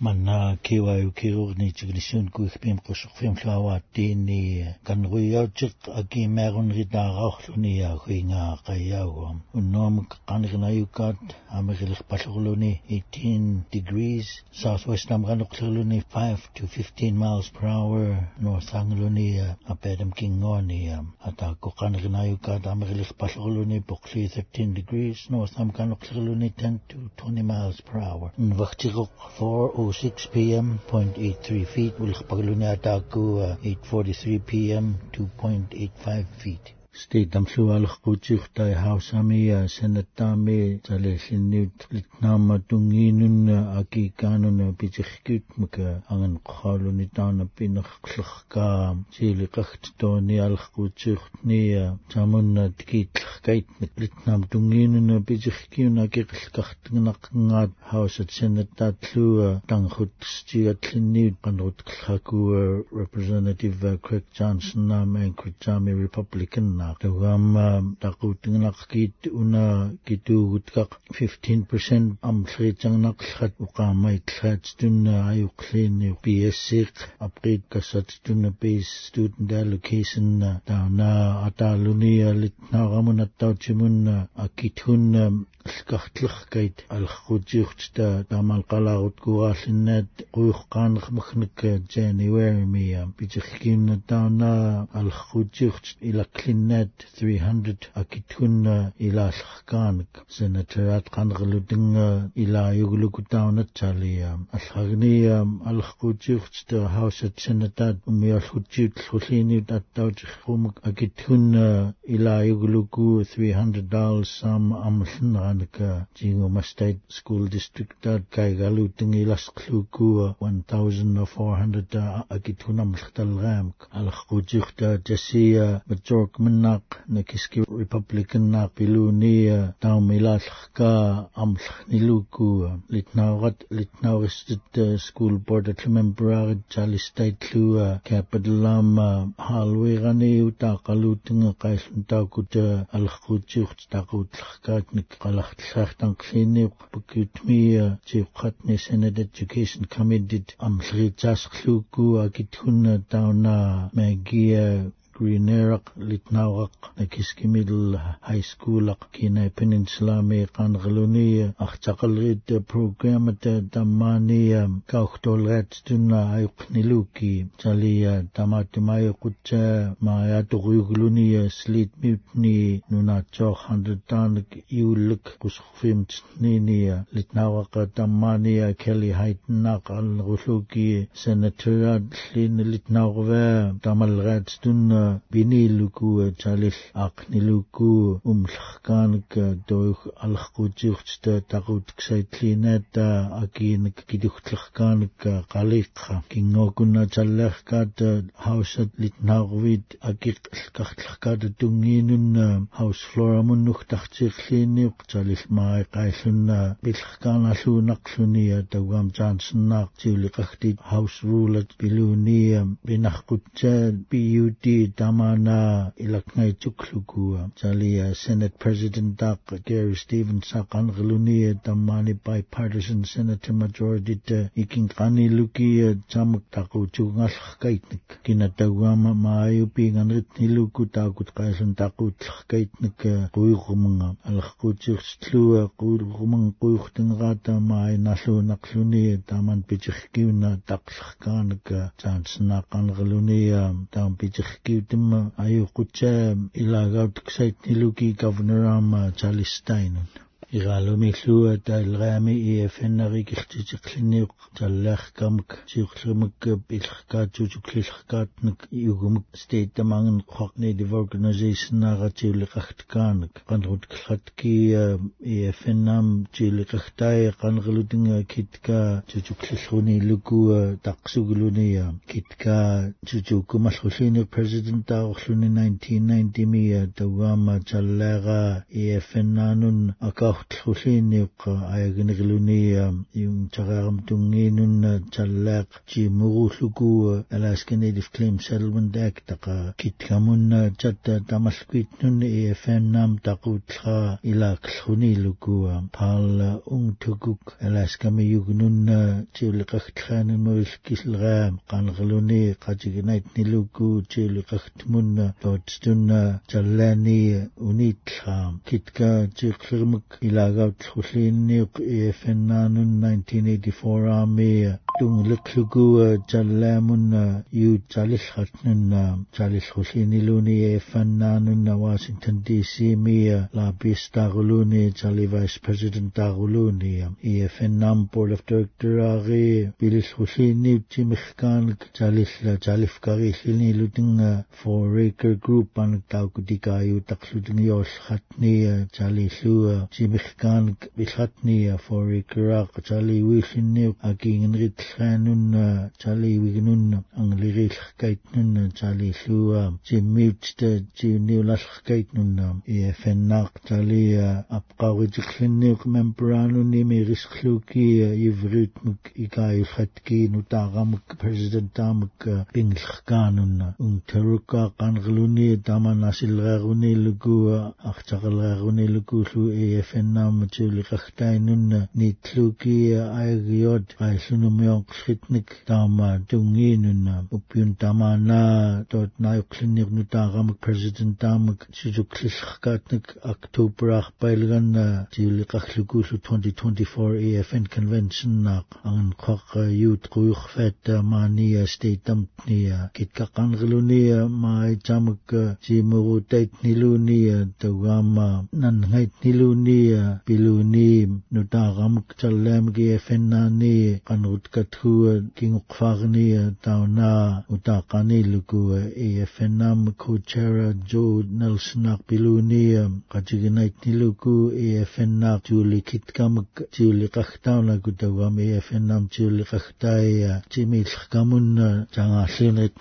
manna kiwa yu kiru ni chiglishin ku ikpim kushukfim klawa tini kan ruyaw chik aki meron rita rauxlu ni ya hui nga kayawam unnom kanigna yukat amirilik paluglu ni 18 degrees southwest amran ukluglu ni 5 to 15 miles per hour north anglu ni apedam kingoni ata ku kanigna yukat amirilik ni 13 degrees north amran ukluglu ni 10 to 20 miles per hour. Unvachtiguk 4 6 p.m. 0.83 feet. Wilkpagluni ataku uh, 8.43 p.m. 2.85 feet. State amluallerquutiurtai hausami senattaami talillinniut litnaama tungiinunna akikaanuna pitirkiut maka angan qaaluni taana pinerqlerkaa siiliqartutooni alerquutiurtni tamunna tikiitlerkait litnaama tungiinunna pitirkiuna akiqilkartingnaqngaat hausat senattaatlu tangrut stigatlinniut qanrut qlhaku representative Craig Johnson naam Anchorage Republican na tawam taqutingnaqkiit una kituugutkaq 15% amlriitsangnaqlhat uqaamai tlhat tunna ayuqliini PSC apqiit kassat tunna base student allocation tauna ataaluni litnaaqamunattautsimunna akithunna лкартлеркайт алхрутиуртта таамаалqalaarut кугааллиннаат қуйоққаанермахнак January мия питерлкиунна таана алхрутиурт илаклиннаат 300 акитхунна илааллеркаанак сенаторат қанерлутинга илааюглуку таунатсалия алхагния алхрутиуртта хаусат сенатат умиалхутиут лхулиниут аттаутихрумак акитхунна илааюглуку 300 dollars сам амлнера anaka Jingoma State School District ta kaigalu tingi lasqluku 1400 akitunam khtalgam alkhujikta jasia majork minnak nakiski Republican na piluni taumilalkhka amlkhniluku litnawat litnawistit school board at member Charlie State lu capital lam halwegani utaqalutinga qaisluntaakut alkhujikta taqutlakhkaatnik qala аллахтлаартан клиниук пуккутмия тиуққатни Senate Education Committee амлритаасқлууккуа китхунна тауна магия كوينيرق لتناوق نكيسكي ميدل هاي سكولق كينا بننسلا ميقان غلونية اختقل غيد بروغرام دمانية كاوختولغات دنا هاي قنلوكي تاليا دمات ماي قد ما ياتغو يغلونية سليت ميبني نونا تشوخ هندتانك يولك قسخفيم تنينية لتناوق دمانية كالي هاي تناق الغلوكي سنتراد لين لتناوغ دمال غات دنا talil aqniluku umlhkaanak toih alhquutiurtsta taqutiksaitlinaata akiinak kiduhtlерkaanak qaliqqa kingokunna tallerkaat hausat litnaarvit aqiqqartlerkaat tungiinunna house flora munnuhtartiirliiniuq talil maai qaillunna pillerkaanalluunaqluni tawam Johnsonnaaq tiuliqartit house ruler piluunia binarqutsa PUT tamana ilakngai tuklukua talia Senate President Dak Gary Stevens aqanrluni tamani bipartisan senator majority ta ikin qani luki tamak taqu chungalkaitnik kinatawama maayupi nganrit niluku takut qaisan taqu tlkaitnik quyumunga alqutirstlua quyumung quyuhtinrata maay nalu naqluni taman pichikkiuna taqlkaanak taansna qanrluni tam tima ayo kutsem ila gau tiksait niluki governor ama Charles Stein. Игаалумиллуа таалгаами иэфэннари килтитиқлинниуқ таллааркамак сиурлумак пилэркаатсутуклилэркаатнак иугумак стейт тамангэн қоқнитив организейшнааратиулеқартикаанак қанрут клхатки иэфэннаам тиулеқартаа қанрелутинга китка тутуклиллруни лукуа тақсугулуния китка тутуккумаллуллини президентааорлуни 1990 мия тауаама таллаага иэфэннаанун акаа quyurtlulliinniuqqa ayaginiqluni yung taqaaqam tungiinunna tallaaq jiimurulluku Alaska Native Claim Settlement Act taqa kitkamunna tatta tamalkuitnunni EFN nam taquutla ilaaqlluniluku paalla ungtukuk Alaska miyugnunna tiuliqaqtlaanunmuilkilraa qanqaluni qatiginait niluku tiuliqaqtmunna toottunna tallaani uniitla kitka ilaga tchulliniuk efenanun 1984 army tung luklugua jallamunna yu jalis hatnunna jalis khulliniluni efenanunna Washington DC mia. La bistaguluni jali vice president taguluni efenam board of director ari bilis khullinni jimkhkan jalis la jalif kari khilni lutinga for Raker group an tau kudikayu takludingi os khatni jali lua jim Billkaan Bilhatni for Irak Charlie Wilson New Aging Ritlanun Charlie Wignun rillgait nun yn tali llwam. Si miwt da si niwlallgait nun nam. I e ffennaq tali a apgawyd i chlynnig mewn branwn ni mi risglwgi i fryd mwg i gael chadgi nw dagamwg president damwg binglchgan unna. Ung teruka gan glwni dama nasilgarwni lugu achtaqalgarwni lugu llw e e ffennam tiwli gachdain unna. Ni tlwgi aegiod gael llwnnw mewn chydnig dama dwngi nunna. upyun tama na dort nayo klinik nu tagam president tam chijo klishkatnik october ach bailgan na juli qakhlugu 2024 AFN convention na an qaq yut quyukh fat mani state tam ni kit ka qan geluni ma jamak jimu tait niluni tawama nan ngait niluni piluni nu tagam challam ge fenna ni qanut kathu king qfarni tawna o ta kane luku e e whenam ko Chara Joe Nelson ak pilu nea. Ni luku e e whenam tiu li kitkam tiu li kaktau na ku e e whenam tiu li kaktai ti mi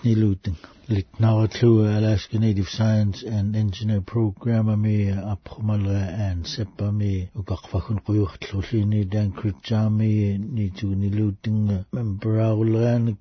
ni lutinga. Litnawatlua, Alaska Native Science and Engineer Programmami, Apchumala and Sepami, Ukakfakun Kuyuchtlulini, Dan Kritjami, Nitu Niluting, Membraulank,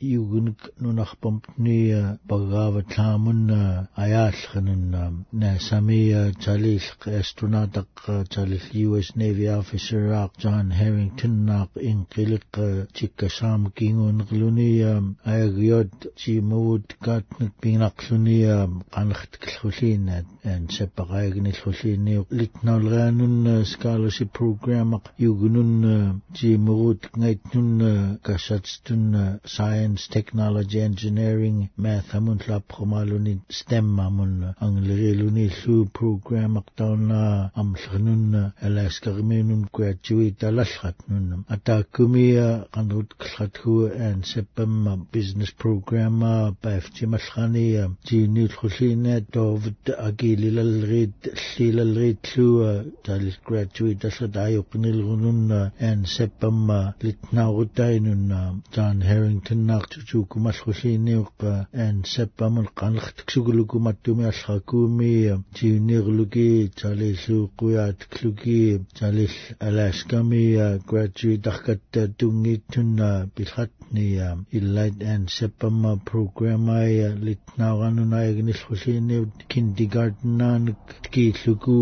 Yugunik Nunachpampni, Bagavatamun, Ayathanun, Nasami, Chalil, Estunatak, Chalil US Navy Officer, John Harrington, Inkilik, Chikasam Kingun Gluni, Ayagyot, Chimud, таатнат пигинарлуниа канахтикаллхулиина аан саппакаагниллхуллиини литнолгаанун scholarship program югнун тимурут гайтнун кассатстун science technology engineering math амун лапхомалуни STEM амун англерилуни ллу program артаана амлхнун аласкармиунун graduate алалхат нуннам атааккумиа канрут калхатху аан саппамма business program by تمسخانية تيني تخسينا توفد أقيل للغيد سيل للغيد سوى تاليس جراتوي تسد عيقن الغنون أن سبما لتناغ الدينون تان هيرينغتون ناق تتوكو مسخسيني وقا أن سبما القنخ تكسوكلوكو ماتومي أسخاكومي تيني غلوكي تاليسو قويات كلوكي تاليس ألاسكامي جراتوي تخكت تونغي تنا بلخطني إلايد أن سبما بروغرامي саппамма программай litnaaranunaayagnillulliinniut kindergartenaanik kiilluku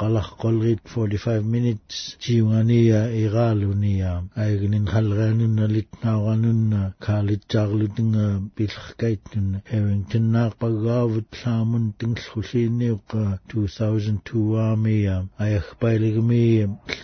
qalaqqolrit 45 minutes tiungania iraalunia ayagnin khalraanunna litnaaranunna kaalitsaarlutinga pillerkaitnunna Harrington-naaqpagaavut laamun tingllulliinniuqa 2002 aamia ayagpailigmi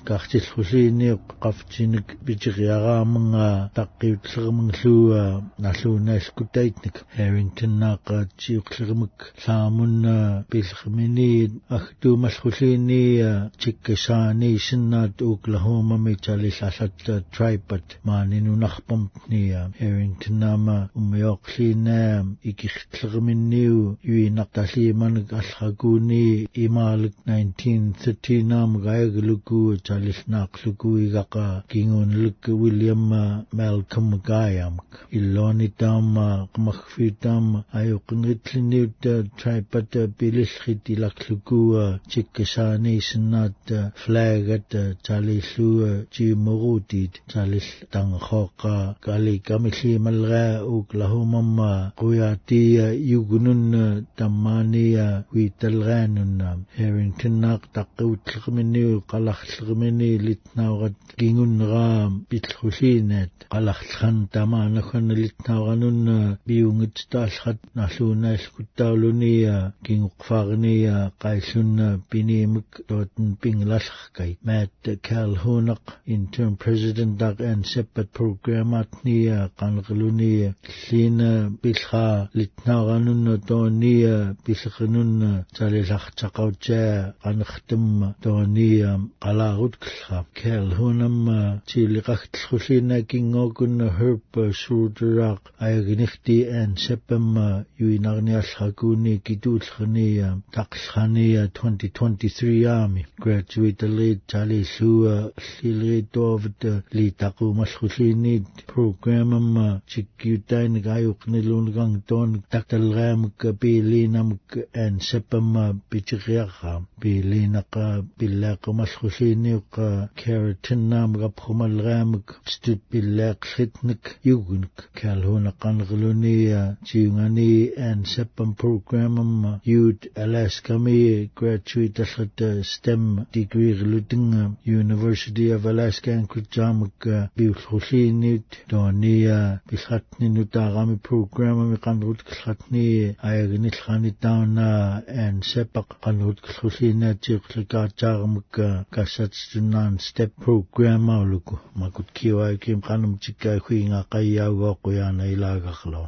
qartillulliinniuq qaftinik piteriaraamanga taqqiutlermungluua nalluunaalkutaitnik Harrington тиннаақаатсиуклеримик саамуннаа пилхминиит ахтуумалхуллиинния тиккисаани синнаат уклахомами талиллаллатта трайпат маанинунарпам ния эрин тиннаама уммиоқлиинаа икихтлериминниу юинарталлииманак аллрагууни имаалик 1930 наам гаяглугуу талилнаақлугуигақа igaqa уильям William гаямк иллони таама қмахфит таама аюқинритлиниут трайпат пилиллхит иларлукуа тиккасаани синнаат флагат талиллуа тииммерутит талил тангахооqa кали камиллиималгаа уклахумамма куяатия югунун таммаания уиталгаанунна Harrington-наақ таққиутлеқиминниу қаларлеқимини литнаурат кингуннераам пиллхулиинат қаларлхан тамаанахана литнауранунна биунгит таалхат нарлуунаалкуттаулуния кингуқфаарния қайлунна пиниимик тоотен пинглалларкай маат калхунақ interim president даг ан сеппат программатния қанеқлуния лина билха литнауранунна тоония пиллеқинунна талилартақаутаа qanертамма тоония қалаарутклха калхунамма тилиқартиллулина кингоокунна herb шуудераақ аягинихти ан pema yuinarniallhakuni kitulkhaniya taqlhaniya 2023 ami graduate lead tali suwa lilritovta li taqumalkhullinit programma chikyutain gayuqnilungang ton taqtalgaamak piilinamak an sepama pichiqiaqa piilinaqa pillaaqamalkhullinioqa keratinnaamga phumalgaamak stut pillaaqlhitnak yugunak kalhunaqanqluniya singani and sepam program yud Alaska me graduate at STEM degree luting University of Alaska Anchorage jamak biulhulinit donia bilhatni nutagami program mi qanrut khatni ayagni khani tauna and sepak qanrut khulina tiqlikaataarmak kassatstunaan step program auluku makut kiwa kim qanum chikka khuinga qayyaagoqu yaana ilaagaqlo